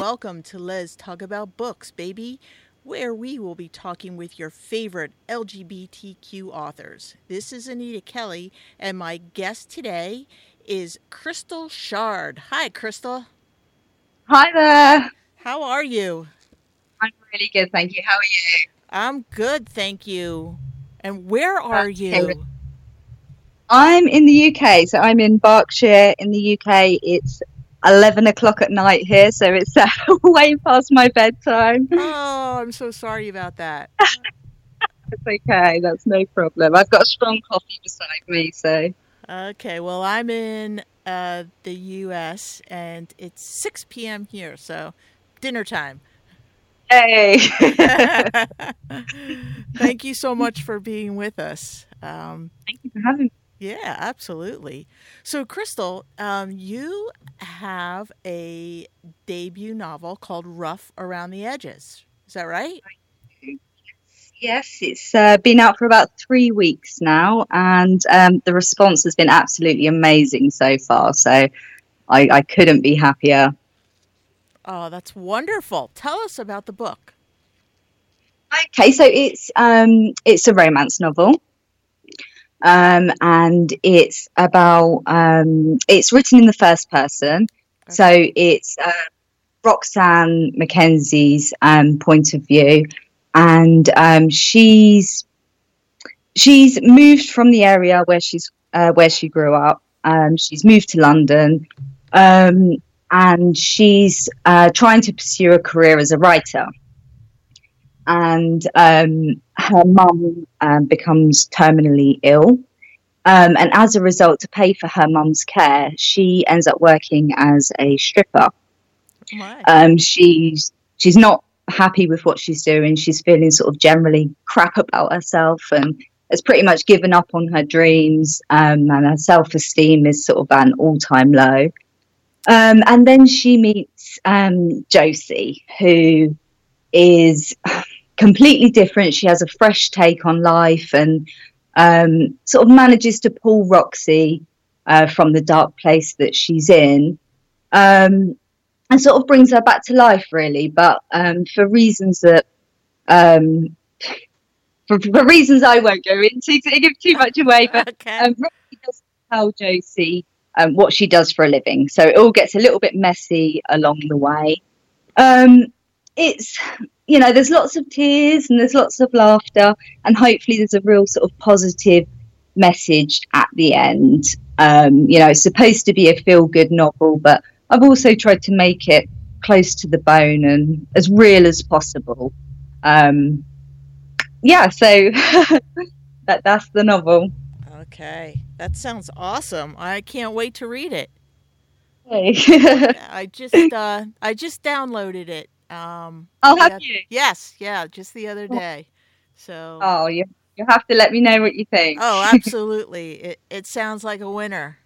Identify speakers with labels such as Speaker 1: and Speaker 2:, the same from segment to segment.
Speaker 1: welcome to Les Talk About Books, baby, where we will be talking with your favorite LGBTQ authors. This is Anita Kelly, and my guest today is Crystal Shard. Hi, Crystal.
Speaker 2: Hi there.
Speaker 1: How are you?
Speaker 2: I'm really good, thank you. How are you?
Speaker 1: I'm good, thank you. And where are
Speaker 2: That's
Speaker 1: you?
Speaker 2: good. I'm in the UK, so I'm in Berkshire in the UK. It's 11 o'clock at night here, so it's uh, way past my bedtime.
Speaker 1: Oh, I'm so sorry about that.
Speaker 2: It's okay, that's no problem. I've got a strong coffee beside me, so
Speaker 1: Okay, well, I'm in uh, the U.S. and it's 6 p.m. here, so dinner time.
Speaker 2: hey.
Speaker 1: Thank you so much for being with us. Um,
Speaker 2: Thank you for having me.
Speaker 1: Yeah, absolutely. So, Crystal, um, you have a debut novel called Rough Around the Edges. Is that right?
Speaker 2: Yes, it's uh, been out for about three weeks now, and um, the response has been absolutely amazing so far. So I, I couldn't be happier.
Speaker 1: Oh, that's wonderful. Tell us about the book.
Speaker 2: Okay, so it's um it's a romance novel. Um and it's about um it's written in the first person. So it's uh, Roxanne Mackenzie's um point of view and um she's she's moved from the area where she's uh, where she grew up. Um she's moved to London. Um and she's uh, trying to pursue a career as a writer and um, her mum um, becomes terminally ill. Um, and as a result, to pay for her mum's care, she ends up working as a stripper. Um, she's she's not happy with what she's doing. She's feeling sort of generally crap about herself and has pretty much given up on her dreams. Um, and her self esteem is sort of at an all time low. Um, and then she meets um, Josie, who is completely different. She has a fresh take on life and um, sort of manages to pull Roxy uh, from the dark place that she's in. Um, and sort of brings her back to life, really, but um, for reasons that, um, for, for reasons I won't go into to give too much away. But
Speaker 1: okay.
Speaker 2: um, Roxy does tell Josie um, what she does for a living, so it all gets a little bit messy along the way. Um, it's you know, there's lots of tears and there's lots of laughter, and hopefully there's a real sort of positive message at the end. Um, you know, it's supposed to be a feel good novel, but I've also tried to make it close to the bone and as real as possible. Um, yeah, so that that's the novel.
Speaker 1: Okay. That sounds awesome. I can't wait to read it.
Speaker 2: Hey.
Speaker 1: I just uh I just downloaded it. Um
Speaker 2: I'll
Speaker 1: yeah,
Speaker 2: you.
Speaker 1: Yes, yeah, just the other day. So
Speaker 2: Oh, you you have to let me know what you think.
Speaker 1: Oh, absolutely. it it sounds like a winner.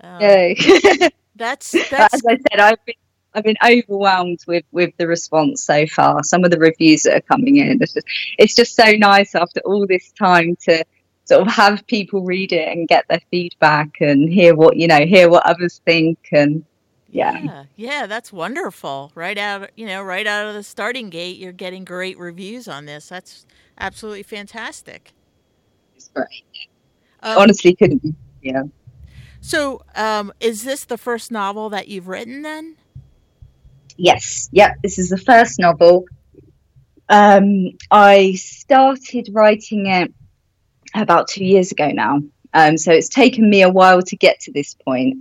Speaker 1: Um,
Speaker 2: Yay.
Speaker 1: That's that's
Speaker 2: as I said, I've been I've been overwhelmed with with the response so far. Some of the reviews that are coming in, it's just it's just so nice after all this time to sort of have people read it and get their feedback and hear what you know, hear what others think, and yeah,
Speaker 1: yeah, yeah, that's wonderful. Right out, you know, right out of the starting gate, you're getting great reviews on this. That's absolutely fantastic.
Speaker 2: it's great.
Speaker 1: Um,
Speaker 2: Honestly, couldn't be. Yeah.
Speaker 1: so, um, is this the first novel that you've written then?
Speaker 2: Yes, yep. This is the first novel. Um, I started writing it about two years ago now. Um, so it's taken me a while to get to this point.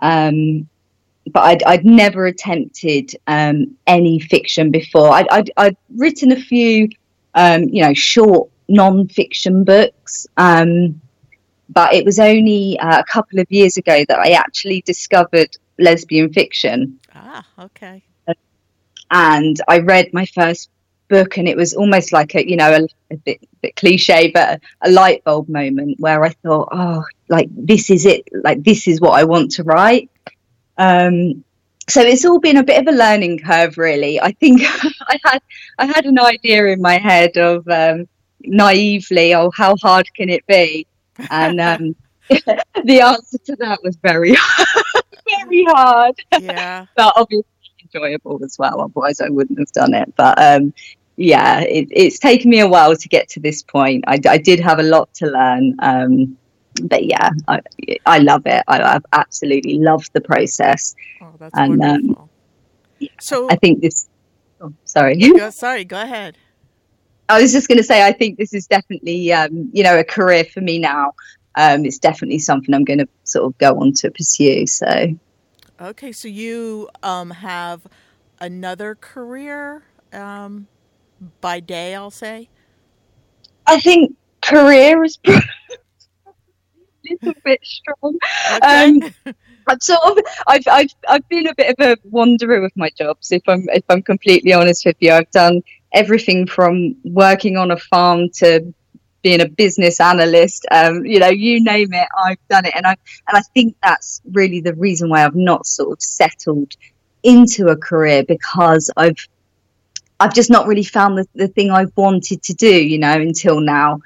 Speaker 2: Um, but I'd, I'd never attempted um, any fiction before. I'd, I'd, I'd written a few, um, you know, short non-fiction books. Um, but it was only uh, a couple of years ago that I actually discovered lesbian fiction
Speaker 1: Ah, okay.
Speaker 2: and I read my first book, and it was almost like a you know a, a bit, bit cliche, but a, a light bulb moment where I thought, oh, like this is it, like this is what I want to write. Um, so it's all been a bit of a learning curve, really. I think I had I had an idea in my head of um, naively, oh, how hard can it be? And um, the answer to that was very very hard
Speaker 1: Yeah.
Speaker 2: but obviously enjoyable as well. Otherwise, I wouldn't have done it. But um, yeah, it, it's taken me a while to get to this point. I, I did have a lot to learn. Um, but yeah, I, I love it. I, have absolutely loved the process.
Speaker 1: Oh, that's and, um, wonderful.
Speaker 2: Um, so I think this. Oh, sorry.
Speaker 1: Go, sorry. Go ahead.
Speaker 2: I was just going to say, I think this is definitely, um, you know, a career for me now. Um, it's definitely something I'm going to sort of go on to pursue. So.
Speaker 1: Okay, so you um, have another career um, by day, I'll say.
Speaker 2: I think career is little bit strong. Okay. Um, I'm sort of I've, I've I've been a bit of a wanderer with my jobs. If I'm if I'm completely honest with you, I've done everything from working on a farm to being a business analyst. Um, you know, you name it, I've done it, and I and I think that's really the reason why I've not sort of settled into a career because I've I've just not really found the, the thing I've wanted to do, you know, until now.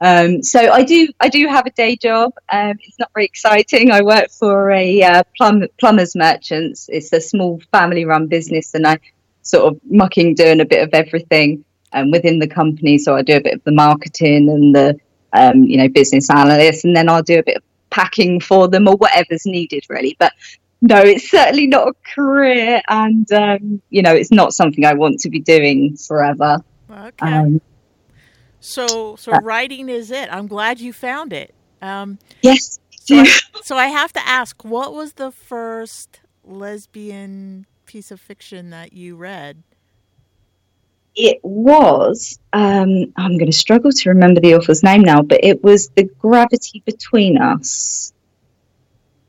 Speaker 2: Um, so I do I do have a day job. Um, it's not very exciting. I work for a uh, plum, plumbers merchants. It's a small family run business, and I sort of mucking doing a bit of everything um, within the company. So I do a bit of the marketing and the um, you know business analyst, and then I'll do a bit of packing for them or whatever's needed really. But no, it's certainly not a career, and um, you know it's not something I want to be doing forever.
Speaker 1: Okay. So, so uh, writing is it. I'm glad you found it. Um,
Speaker 2: yes.
Speaker 1: So I, so I have to ask, what was the first lesbian piece of fiction that you read?
Speaker 2: It was. Um, I'm going to struggle to remember the author's name now, but it was The Gravity Between Us.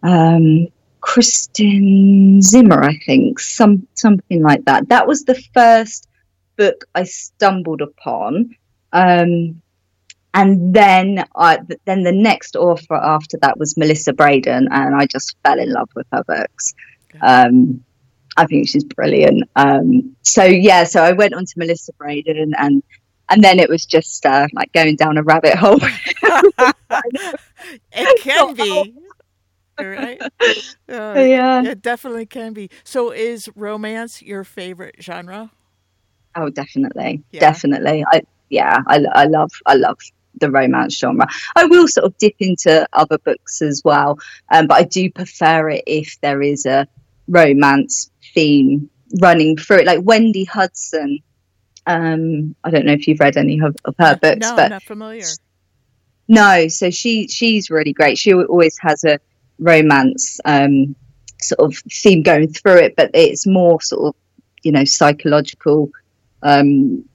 Speaker 2: Um, Kristen Zimmer, I think, some something like that. That was the first book I stumbled upon um, and then I, then the next author after that was Melissa Brayden, and I just fell in love with her books. Um, I think she's brilliant. Um, so yeah, so I went on to Melissa Brayden, and and then it was just uh, like going down a rabbit hole.
Speaker 1: it can be. right? Uh, yeah, it definitely can be. So, is romance your favorite genre?
Speaker 2: Oh, definitely, yeah. definitely. I yeah, I, I love I love the romance genre. I will sort of dip into other books as well, um, but I do prefer it if there is a romance theme running through it. Like Wendy Hudson. Um, I don't know if you've read any of, of her books,
Speaker 1: no,
Speaker 2: but
Speaker 1: not familiar.
Speaker 2: No, so she she's really great. She always has a romance um, sort of theme going through it, but it's more sort of you know psychological um,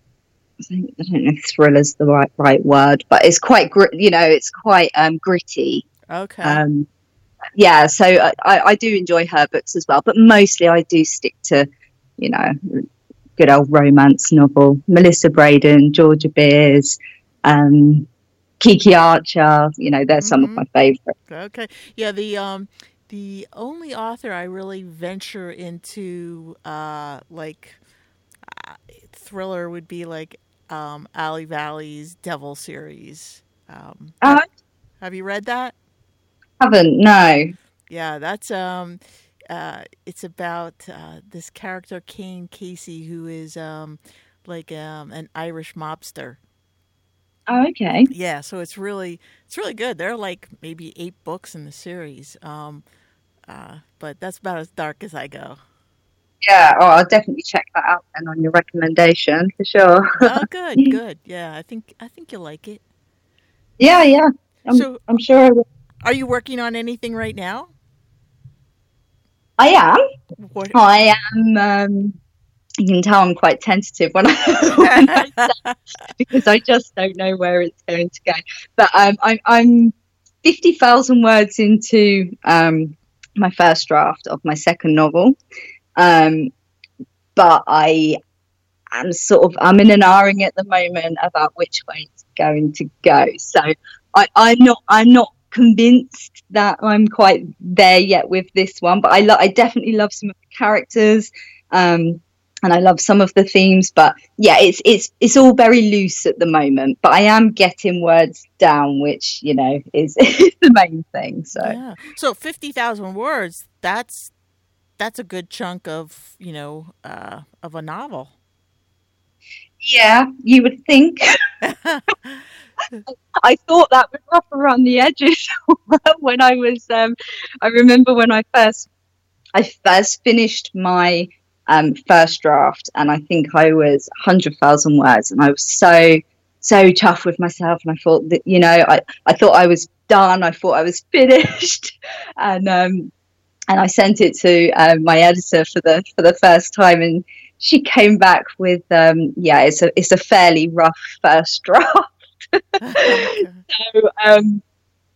Speaker 2: think, I don't know if thriller's the right right word, but it's quite grit. You know, it's quite um, gritty.
Speaker 1: Okay.
Speaker 2: Um, yeah, so I, I do enjoy her books as well, but mostly I do stick to, you know, good old romance novel. Melissa Brayden, Georgia Beers, um, Kiki Archer. You know, they're mm-hmm. some of mm-hmm. my favorites.
Speaker 1: Okay, yeah. The um, the only author I really venture into, uh, like uh, thriller, would be like um, Ali Vali's Devil series. Um, uh, have you read that?
Speaker 2: Haven't no.
Speaker 1: Yeah, that's um, uh, it's about uh, this character Cain Casey who is um, like um, an Irish mobster.
Speaker 2: Oh, okay.
Speaker 1: Yeah, so it's really it's really good. There are like maybe eight books in the series, um, uh, but that's about as dark as I go.
Speaker 2: Yeah, oh, I'll definitely check that out then on your recommendation for sure.
Speaker 1: oh, good, good. Yeah, I think I think you'll like it.
Speaker 2: Yeah, yeah. I'm, so, I'm sure I will.
Speaker 1: Are you working on anything right now?
Speaker 2: I am. What? I am. Um, you can tell I'm quite tentative when I, when I because I just don't know where it's going to go. But um, I'm I'm fifty thousand words into um, my first draft of my second novel. Um, but I am sort of I'm in an ahhing at the moment about which way it's going to go. So I, I'm not I'm not convinced that I'm quite there yet with this one, but I lo- I definitely love some of the characters. Um, and I love some of the themes, but yeah, it's it's it's all very loose at the moment. But I am getting words down, which you know is, is the main thing. So
Speaker 1: yeah. so fifty thousand words. That's that's a good chunk of you know uh, of a novel.
Speaker 2: Yeah, you would think. I thought that was rough around the edges when I was. Um, I remember when I first, I first finished my um, first draft, and I think I was hundred thousand words, and I was so so tough with myself, and I thought that you know, I I thought I was done, I thought I was finished, and um, and I sent it to uh, my editor for the for the first time, and she came back with um, yeah, it's a it's a fairly rough first draft. so um,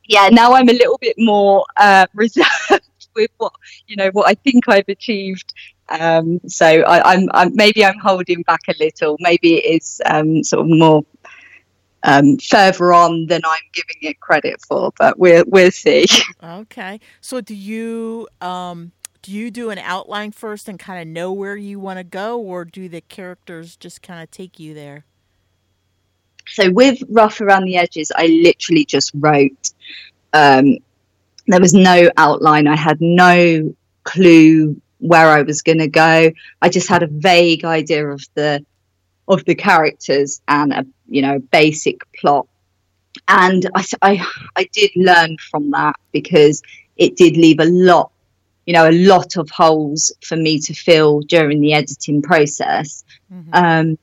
Speaker 2: yeah, now I'm a little bit more uh, reserved with what you know what I think I've achieved. Um, so I, am maybe I'm holding back a little. Maybe it is um, sort of more um, further on than I'm giving it credit for, but we'll we'll see.
Speaker 1: Okay. So do you um, do you do an outline first and kind of know where you want to go, or do the characters just kind of take you there?
Speaker 2: So with rough around the edges, I literally just wrote. Um, there was no outline. I had no clue where I was going to go. I just had a vague idea of the of the characters and a you know basic plot. And I, I, I did learn from that because it did leave a lot, you know, a lot of holes for me to fill during the editing process. Mm-hmm. Um,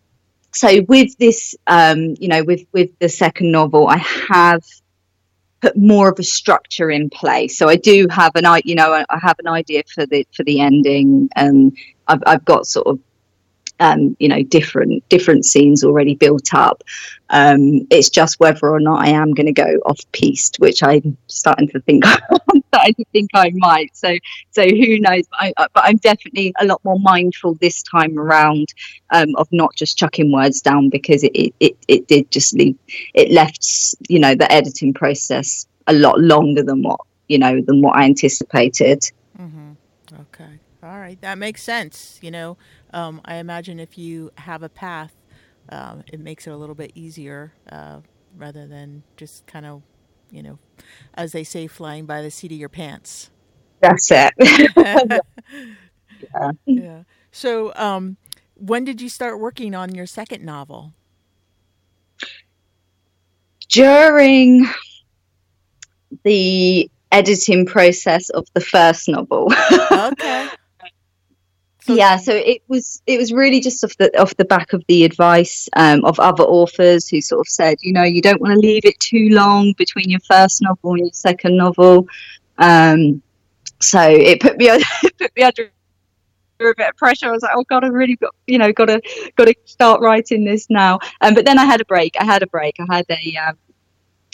Speaker 2: so with this, um, you know, with with the second novel, I have put more of a structure in place. So I do have an, I, you know, I have an idea for the for the ending, and I've I've got sort of um, you know different different scenes already built up. Um, it's just whether or not I am going to go off piste, which I'm starting to think I'm starting to think I might. So so who knows? But, I, but I'm definitely a lot more mindful this time around um, of not just chucking words down because it, it, it, it did just leave it left you know the editing process a lot longer than what you know than what I anticipated.
Speaker 1: Mm-hmm. Okay. All right, that makes sense. You know, um, I imagine if you have a path, um, it makes it a little bit easier uh, rather than just kind of, you know, as they say, flying by the seat of your pants.
Speaker 2: That's it.
Speaker 1: yeah. yeah. So, um, when did you start working on your second novel?
Speaker 2: During the editing process of the first novel.
Speaker 1: okay.
Speaker 2: So yeah, so it was it was really just off the off the back of the advice um, of other authors who sort of said, you know, you don't want to leave it too long between your first novel and your second novel. Um, so it put me it put me under a bit of pressure. I was like, oh god, I really got you know got to got to start writing this now. Um, but then I had a break. I had a break. I had a um,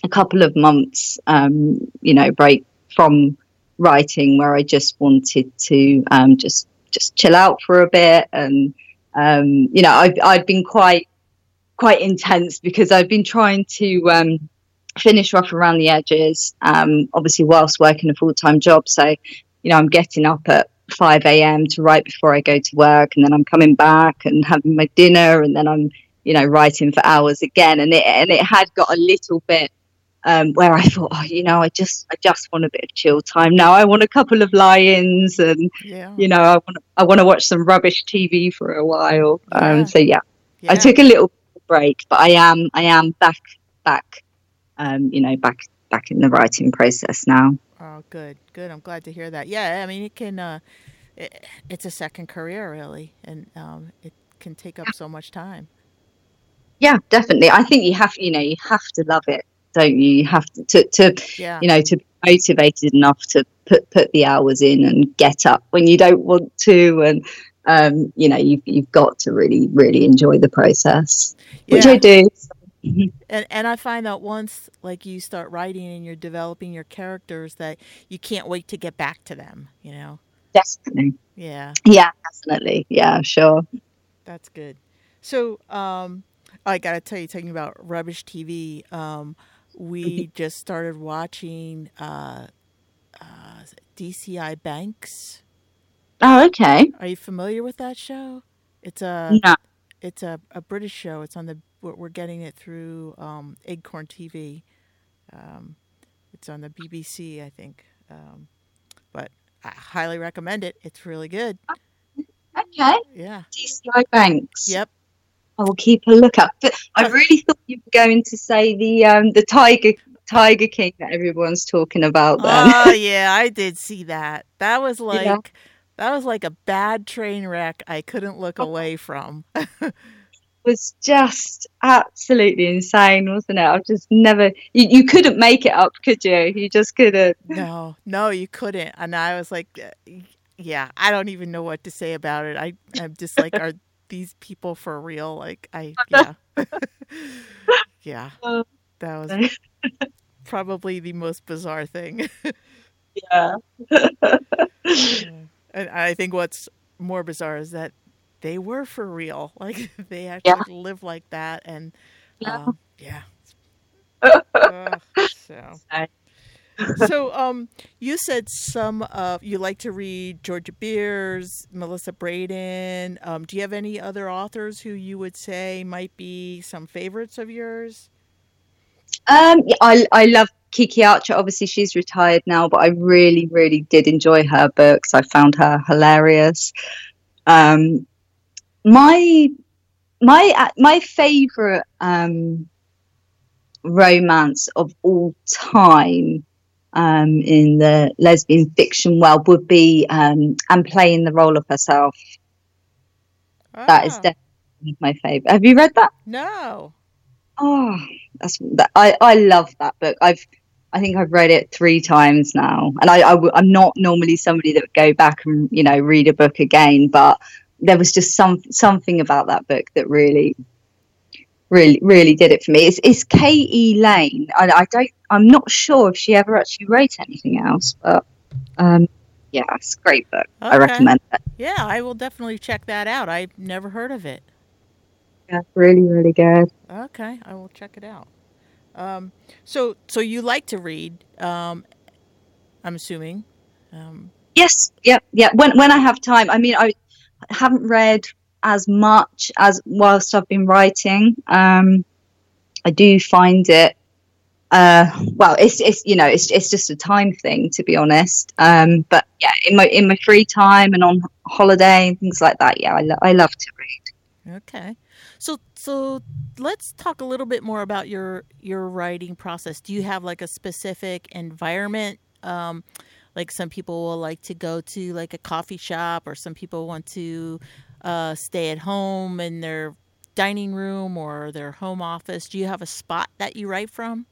Speaker 2: a couple of months, um, you know, break from writing where I just wanted to um, just just chill out for a bit. And, um, you know, I've, I've been quite, quite intense because I've been trying to, um, finish rough around the edges, um, obviously whilst working a full-time job. So, you know, I'm getting up at 5 a.m. to write before I go to work, and then I'm coming back and having my dinner, and then I'm, you know, writing for hours again. And it and it had got a little bit um, where I thought, oh, you know, I just I just want a bit of chill time now. I want a couple of lie-ins, and yeah. you know, I want I want to watch some rubbish TV for a while. Um, yeah. Um, so yeah. yeah. I took a little break, but I am I am back back, um, you know, back back in the writing process now.
Speaker 1: Oh, good, good. I'm glad to hear that. Yeah, I mean, it can. Uh, it, it's a second career, really, and um, it can take up so much time.
Speaker 2: Yeah, definitely. I think you have, you know, you have to love it don't you? You have to, to, to yeah. you know, to be motivated enough to put put the hours in and get up when you don't want to, and um, you know, you've you've got to really really enjoy the process, which yeah. I do.
Speaker 1: and and I find that once like you start writing and you're developing your characters that you can't wait to get back to them, you know.
Speaker 2: Definitely.
Speaker 1: Yeah.
Speaker 2: Yeah, definitely. Yeah, sure.
Speaker 1: That's good. So, um I got to tell you talking about rubbish TV, um we just started watching uh, uh, DCI Banks.
Speaker 2: Oh, okay.
Speaker 1: Are you familiar with that show? It's a no. It's a, a British show. It's on the we're getting it through um, Acorn TV. Um, it's on the BBC, I think. Um, but I highly recommend it. It's really good.
Speaker 2: Okay.
Speaker 1: Yeah.
Speaker 2: DCI Banks.
Speaker 1: Yep.
Speaker 2: I will keep a lookout. But I really thought you were going to say the um the Tiger Tiger King that everyone's talking about then.
Speaker 1: Oh yeah, I did see that. That was like
Speaker 2: Yeah.
Speaker 1: that was like a bad train wreck I couldn't look away from.
Speaker 2: It was just absolutely insane, wasn't it? I've just never you, you couldn't make it up, could you? You just couldn't.
Speaker 1: no, no, you couldn't. And I was like, uh, yeah, I don't even know what to say about it. I I'm just like, are these people for real? Like, I yeah, yeah.
Speaker 2: Oh.
Speaker 1: That was probably the most bizarre thing.
Speaker 2: Yeah.
Speaker 1: And I think what's more bizarre is that they were for real. Like they actually live like that, and
Speaker 2: Yeah.
Speaker 1: um, yeah. Ugh, so. So um, you said some of you like to read Georgia Beers, Melissa Brayden. Um, do you have any other authors who you would say might be some favorites of yours?
Speaker 2: Um, I I love Kiki Archer. Obviously, she's retired now, but I really, really did enjoy her books. I found her hilarious. Um, my my uh, my favorite um, romance of all time um, in the lesbian fiction world would be um, and playing the role of herself. That is
Speaker 1: Ah,
Speaker 2: definitely my favorite. Have you read that?
Speaker 1: no.
Speaker 2: Oh, that's that. I I love that book. I've I think I've read it three times now, and I, I w- I'm not normally somebody that would go back and you know read a book again, but there was just some something about that book that really, really, really did it for me. It's it's K. E. Lane. I, I don't. I'm not sure if she ever actually wrote anything else, but um, yeah, it's a great book. I recommend it.
Speaker 1: Yeah, I will definitely check that out. I've never heard of it.
Speaker 2: Yeah, really, really good.
Speaker 1: Okay, I will check it out. Um, so, so you like to read? Um, I'm assuming. Um,
Speaker 2: Yes, Yeah. yeah. When when I have time, I mean, I haven't read as much as whilst I've been writing. Um, I do find it. Uh, well, it's it's you know it's it's just a time thing to be honest. Um, but yeah, in my in my free time and on holiday and things like that, yeah, I, lo- I love to read.
Speaker 1: okay, so so let's talk a little bit more about your your writing process. Do you have like a specific environment? Um, like some people will like to go to like a coffee shop, or some people want to uh, stay at home in their dining room or their home office. Do you have a spot that you write from?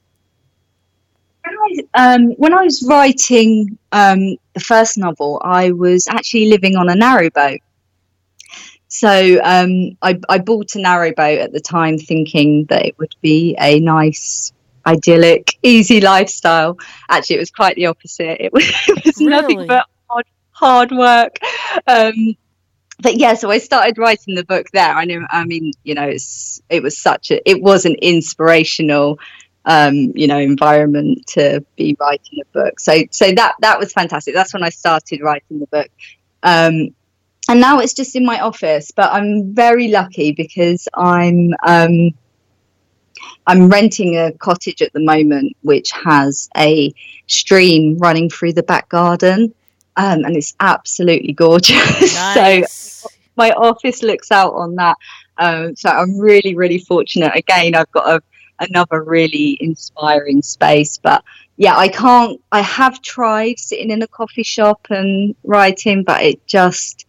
Speaker 2: When I, um, when I was writing um, the first novel, I was actually living on a narrowboat. So um, I, I bought a narrowboat at the time, thinking that it would be a nice, idyllic, easy lifestyle. Actually, it was quite the opposite. It was, it was
Speaker 1: Really?
Speaker 2: nothing but hard, hard work. Um, but yeah, so I started writing the book there. I know, I mean, you know, it's, it was such a, it was an inspirational um, you know, environment to be writing a book. So, so that that was fantastic. That's when I started writing the book, um, and now it's just in my office. But I'm very lucky because I'm um, I'm renting a cottage at the moment, which has a stream running through the back garden, um, and it's absolutely gorgeous. so my office looks out on that. Um, so I'm really, really fortunate. Again, I've got a, another really inspiring space. But yeah, I can't. I have tried sitting in a coffee shop and writing, but it just.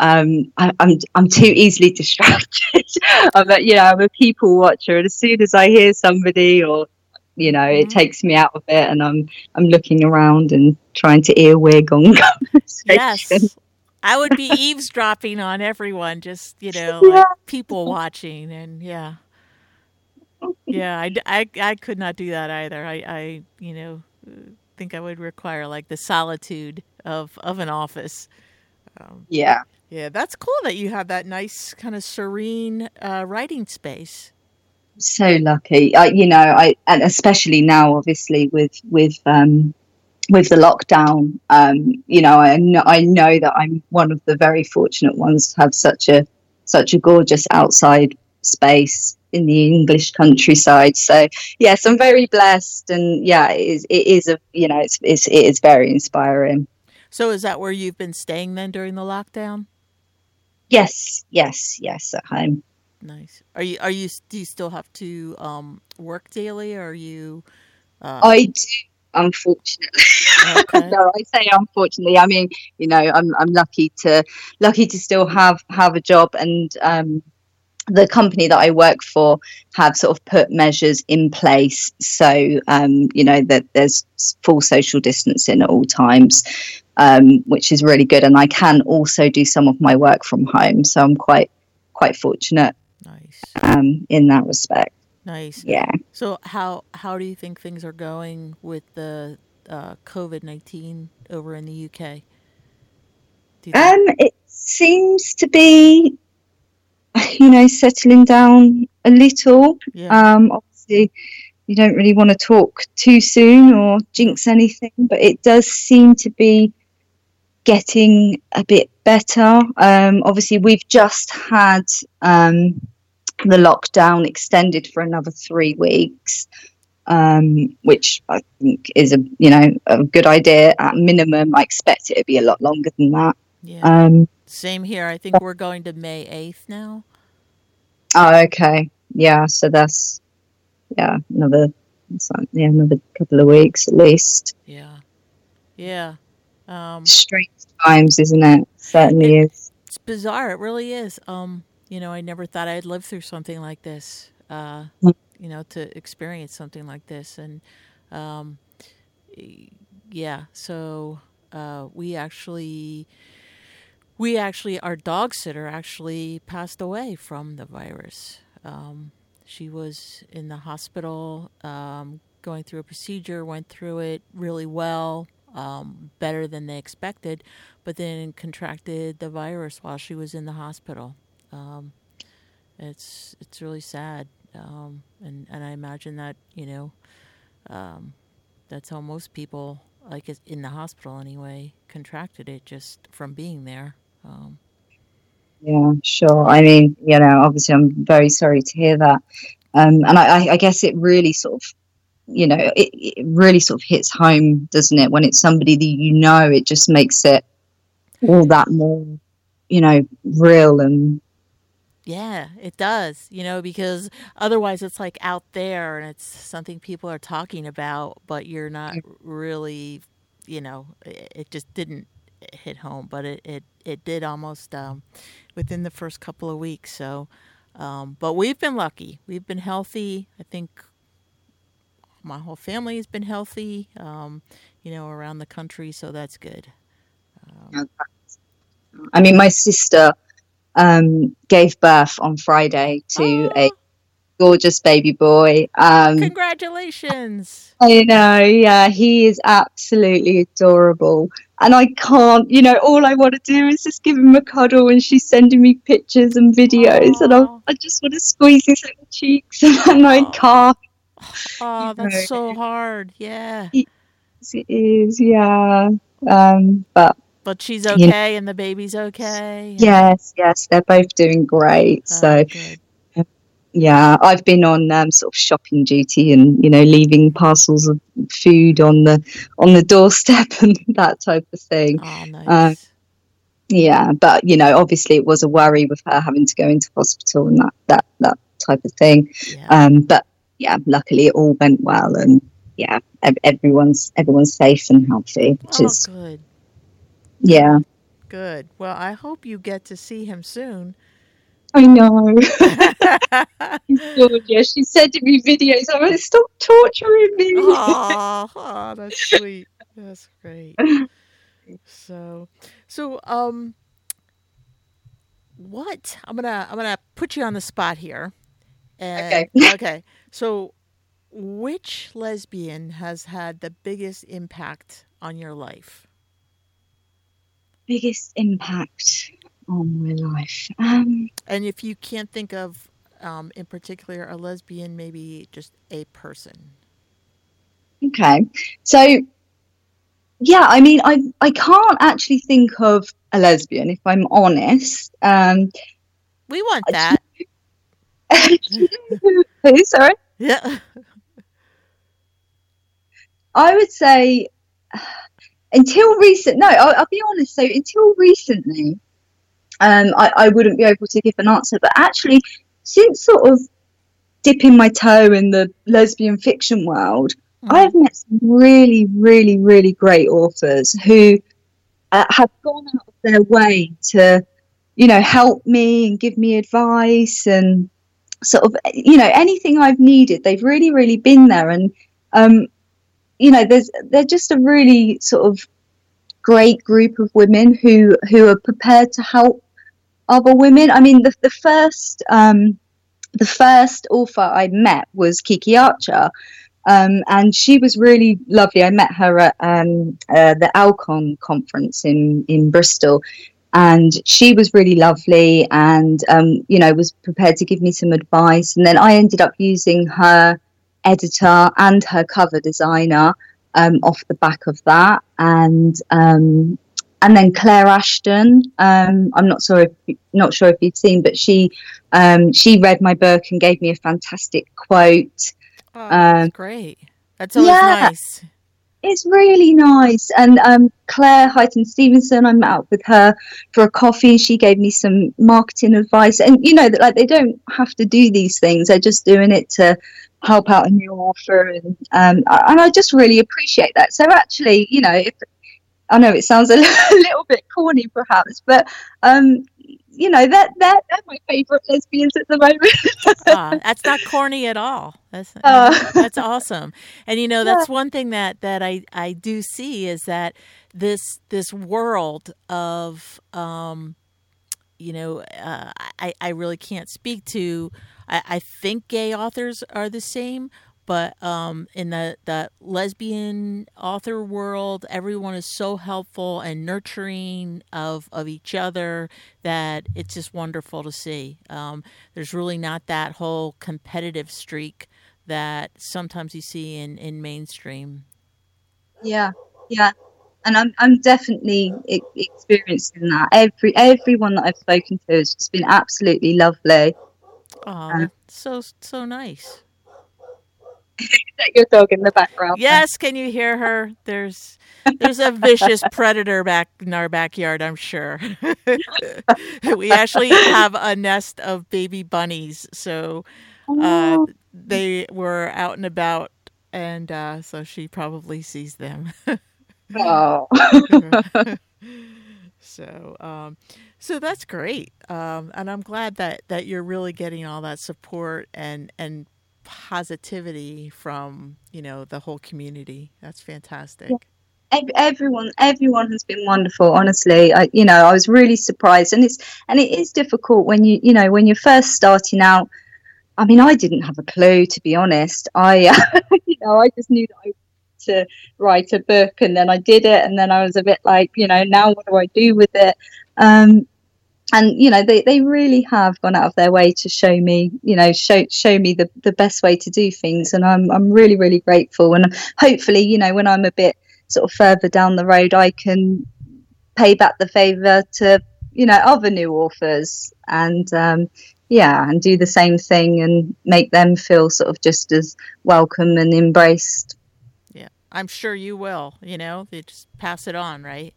Speaker 2: Um, I, I'm I'm too easily distracted. I'm a, you know I'm a people watcher, and as soon as I hear somebody or you know it
Speaker 1: Mhm.
Speaker 2: takes me out of it, and I'm I'm looking around and trying to earwig on conversation.
Speaker 1: Yes. I would be eavesdropping on everyone, just, you know,
Speaker 2: Yeah.
Speaker 1: like people watching. And yeah. Yeah, I I could not do that either. I, I, you know, think I would require like the solitude of, of an office. Um,
Speaker 2: Yeah.
Speaker 1: yeah, that's cool that you have that nice kind of serene uh, writing space.
Speaker 2: so lucky I, you know i and especially now obviously with with um with the lockdown um you know i know i know that i'm one of the very fortunate ones to have such a such a gorgeous outside space in the english countryside so yes i'm very blessed and yeah it is it is a you know it's, it's it is very inspiring
Speaker 1: So is that where you've been staying then during the lockdown?
Speaker 2: Yes, yes, yes, at home.
Speaker 1: Nice. Are you are you do you still have to um work daily or are you uh
Speaker 2: I do, unfortunately.
Speaker 1: okay.
Speaker 2: no, I say unfortunately. I mean, you know, I'm I'm lucky to lucky to still have have a job, and um, the company that I work for have sort of put measures in place, so um, you know that there's full social distancing at all times, um, which is really good. And I can also do some of my work from home, so I'm quite quite fortunate
Speaker 1: Nice.
Speaker 2: um, in that respect.
Speaker 1: Nice.
Speaker 2: Yeah.
Speaker 1: So how how do you think things are going with the uh, COVID nineteen over in the UK? Do you think?
Speaker 2: Um, it seems to be, you know, settling down a little.
Speaker 1: yeah.
Speaker 2: Um, obviously, you don't really want to talk too soon or jinx anything, but it does seem to be getting a bit better. Um, obviously, we've just had um, the lockdown extended for another three weeks. Um, which I think is a you know a good idea at minimum. I expect it to be a lot longer than that.
Speaker 1: yeah.
Speaker 2: Um,
Speaker 1: Same here. I think we're going to May eighth now.
Speaker 2: Oh, okay. Yeah, so that's yeah, another yeah, another couple of weeks at least.
Speaker 1: Yeah. Yeah. Um,
Speaker 2: Strange times, isn't it? Certainly is.
Speaker 1: it's bizarre. It really is. Um, you know, I never thought I'd live through something like this. Uh,
Speaker 2: Mm.
Speaker 1: you know, to experience something like this, and um, yeah. So uh, we actually, we actually, our dog sitter actually passed away from the virus. Um, she was in the hospital, um, going through a procedure. Went through it really well, um, better than they expected, but then contracted the virus while she was in the hospital. Um, it's it's really sad, um, and and I imagine that you know um, that's how most people, like in the hospital anyway, contracted it just from being there. Um,
Speaker 2: Yeah, sure. I mean, you know, obviously I'm very sorry to hear that. Um, and I, I guess it really sort of you know, it, it really sort of hits home, doesn't it? When it's somebody that you know, it just makes it all that more, you know, real and
Speaker 1: yeah, it does, you know, because otherwise it's like out there and it's something people are talking about, but you're not really, you know, it just didn't hit home, but it, it, it did almost um, within the first couple of weeks. So, um, but we've been lucky. We've been healthy. I think my whole family has been healthy, um, you know, around the country. So that's good. Um,
Speaker 2: I mean, my sister um, gave birth on Friday to a
Speaker 1: oh,
Speaker 2: gorgeous baby boy. Um,
Speaker 1: congratulations.
Speaker 2: I know, yeah, he is absolutely adorable. And I can't, you know, all I want to do is just give him a cuddle, and she's sending me pictures and videos, and I, I just want to squeeze his little cheeks, and I can't.
Speaker 1: oh,
Speaker 2: You know,
Speaker 1: that's so hard. Yeah.
Speaker 2: it is, yeah. Um, but
Speaker 1: But she's okay and the baby's okay.
Speaker 2: Yes, yes, they're both doing great.
Speaker 1: oh,
Speaker 2: So
Speaker 1: good.
Speaker 2: Yeah, I've been on um, sort of shopping duty and you know leaving parcels of food on the on the doorstep and that type of thing.
Speaker 1: Oh, nice.
Speaker 2: yeah, but you know, obviously it was a worry with her having to go into hospital and that that that type of thing.
Speaker 1: Yeah.
Speaker 2: Um, but yeah, luckily it all went well and yeah, ev- everyone's everyone's safe and healthy, which
Speaker 1: Oh,
Speaker 2: is
Speaker 1: good.
Speaker 2: yeah.
Speaker 1: Good. Well, I hope you get to see him soon.
Speaker 2: I know. She's gorgeous. She's sending me videos. I'm like, stop torturing me.
Speaker 1: oh, oh, that's sweet. That's great. So, so um, what? I'm gonna I'm gonna put you on the spot here. And
Speaker 2: Okay.
Speaker 1: okay, so which lesbian has had the biggest impact on your life?
Speaker 2: Biggest impact on my life. Um,
Speaker 1: And if you can't think of, um, in particular, a lesbian, maybe just a person.
Speaker 2: okay. So yeah, I mean, I I can't actually think of a lesbian if I'm honest. Um,
Speaker 1: We want that.
Speaker 2: who? Sorry.
Speaker 1: Yeah.
Speaker 2: I would say until recent, no, I'll, I'll, be honest. So until recently, um, I, I wouldn't be able to give an answer. But actually, since sort of dipping my toe in the lesbian fiction world, mm. I've met some really, really, really great authors who uh, have gone out of their way to, you know, help me and give me advice and sort of, you know, anything I've needed. They've really, really been there, and um, you know, there's they're just a really sort of great group of women who who are prepared to help other women. I mean, the the first um, the first author I met was Kiki Archer. Um, and she was really lovely. I met her at um, uh, the Alcon conference in, in Bristol, and she was really lovely and, um, you know, was prepared to give me some advice. And then I ended up using her editor and her cover designer um, off the back of that. And um, and then Clare Ashton. Um, I'm not sure if not sure if you've seen, but she um, she read my book and gave me a fantastic quote.
Speaker 1: Oh, that's um, great. That's always yeah, nice.
Speaker 2: It's really nice. And um, Claire Highton-Stevenson, I met up with her for a coffee. She gave me some marketing advice. And you know that like they don't have to do these things; they're just doing it to help out a new author. And um, and I just really appreciate that. So actually, you know, if I know it sounds a little bit corny, perhaps, but um, you know that that they're my favorite lesbians at the moment.
Speaker 1: uh, that's not corny at all. That's uh, that's awesome. And you know that's yeah. one thing that that I I do see is that this this world of um, you know uh, I I really can't speak to. I, I think gay authors are the same, but um, in the, the lesbian author world, everyone is so helpful and nurturing of, of each other that it's just wonderful to see. Um, there's really not that whole competitive streak that sometimes you see in, in mainstream.
Speaker 2: Yeah, yeah. And I'm, I'm definitely experiencing that. Every everyone that I've spoken to has just been absolutely lovely.
Speaker 1: Oh, um, so so nice
Speaker 2: that your dog in the background?
Speaker 1: Yes, can you hear her? There's there's a vicious predator back in our backyard, I'm sure. we actually have a nest of baby bunnies, so uh, oh. they were out and about, and uh, so she probably sees them.
Speaker 2: oh.
Speaker 1: so, um, so that's great, um, and I'm glad that that you're really getting all that support and and positivity from you know the whole community. That's fantastic.
Speaker 2: Yeah. Everyone, everyone has been wonderful. Honestly, I, you know, I was really surprised, and it's and it is difficult when you, you know, when you're first starting out. I mean, I didn't have a clue, to be honest. I, uh, you know, I just knew that I to write a book, and then I did it, and then I was a bit like, you know, now what do I do with it? Um, and you know they, they really have gone out of their way to show me you know show show me the, the best way to do things. And I'm I'm really really grateful. And hopefully you know when I'm a bit sort of further down the road I can pay back the favor to you know other new authors and um, yeah and do the same thing and make them feel sort of just as welcome and embraced.
Speaker 1: Yeah I'm sure you will you know they just pass it on right?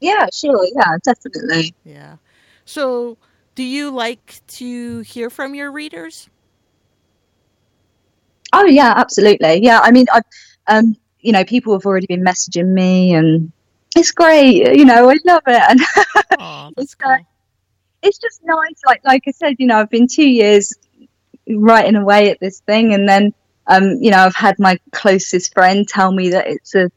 Speaker 2: Yeah sure yeah definitely.
Speaker 1: Yeah so, do you like to hear from your readers?
Speaker 2: Oh yeah, absolutely. Yeah, I mean, I, um, you know, people have already been messaging me, and it's great. You know, I love it, and
Speaker 1: Aww, it's cool. uh,
Speaker 2: it's just nice. Like like I said, you know, I've been two years writing away at this thing, and then um, you know, I've had my closest friend tell me that it's a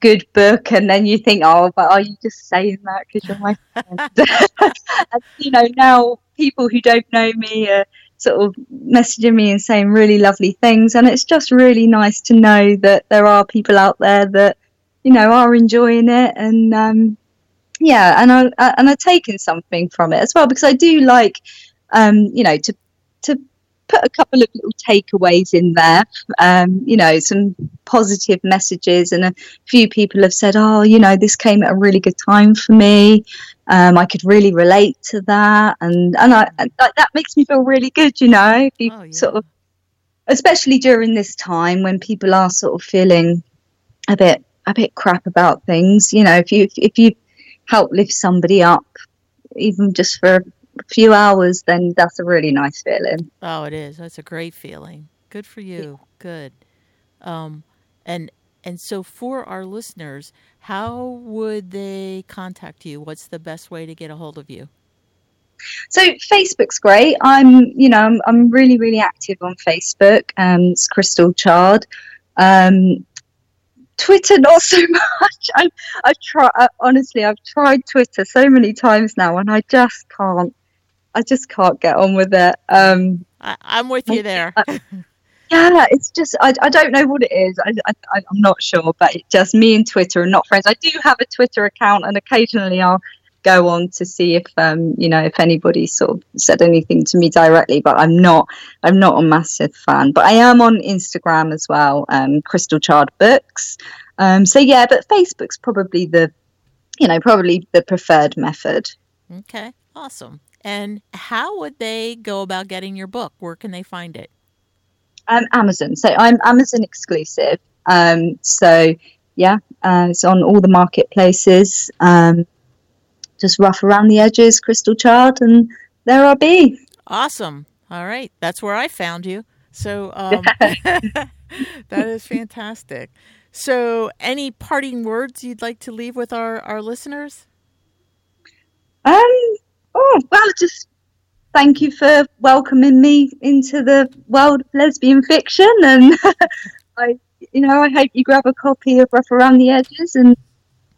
Speaker 2: good book and then you think oh but are you just saying that because you're my friend? And, you know now people who don't know me are sort of messaging me and saying really lovely things and it's just really nice to know that there are people out there that you know are enjoying it and um yeah and i, I and i've taken something from it as well because i do like um you know to to put a couple of little takeaways in there, um, you know, some positive messages. And a few people have said, oh, you know, this came at a really good time for me. Um, I could really relate to that. And, and I, that makes me feel really good, you know, you oh, yeah. sort of, especially during this time when people are sort of feeling a bit a bit crap about things. You know, if you if you help lift somebody up, even just for few hours, then that's a really nice feeling.
Speaker 1: Oh, it is. That's a great feeling. Good for you. Yeah. Good. Um, and and so for our listeners, how would they contact you? What's the best way to get a hold of you?
Speaker 2: So Facebook's great. I'm, you know, I'm, I'm really, really active on Facebook. Um, it's Crystal Chard. Um, Twitter, not so much. I, I try. I, honestly, I've tried Twitter so many times now, and I just can't. I just can't get on with it. Um,
Speaker 1: I, am with you there.
Speaker 2: I, yeah, it's just I, I don't know what it is. I, I I'm not sure, but it's just me and Twitter are not friends. I do have a Twitter account, and occasionally I'll go on to see if um you know if anybody sort of said anything to me directly but i'm not i'm not a massive fan but i am on instagram as well um crystal chard books um so yeah but facebook's probably the you know probably the preferred method
Speaker 1: okay awesome and how would they go about getting your book where can they find it
Speaker 2: um amazon so i'm amazon exclusive um so yeah uh, it's on all the marketplaces um just rough around the edges, crystal chard, and there I'll be.
Speaker 1: Awesome. All right. That's where I found you. So um, that is fantastic. So, any parting words you'd like to leave with our, our listeners?
Speaker 2: Um. Oh well, just thank you for welcoming me into the world of lesbian fiction, and I, you know, I hope you grab a copy of Rough Around the Edges, and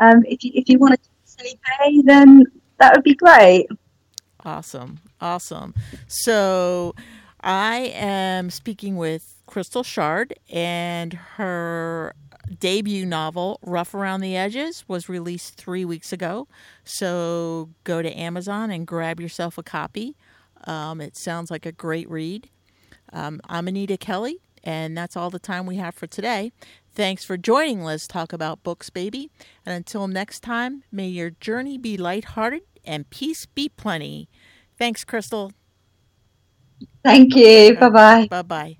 Speaker 2: um, if you if you want to say hey, then that would be great.
Speaker 1: Awesome. Awesome. So I am speaking with Crystal Shard, and her debut novel, Rough Around the Edges, was released three weeks ago. So go to Amazon and grab yourself a copy. Um, it sounds like a great read. Um, I'm Anita Kelly, and that's all the time we have for today. Thanks for joining Let's Talk About Books, baby. And until next time, may your journey be lighthearted and peace be plenty. Thanks, Crystal.
Speaker 2: Thank you. Bye bye.
Speaker 1: Bye bye.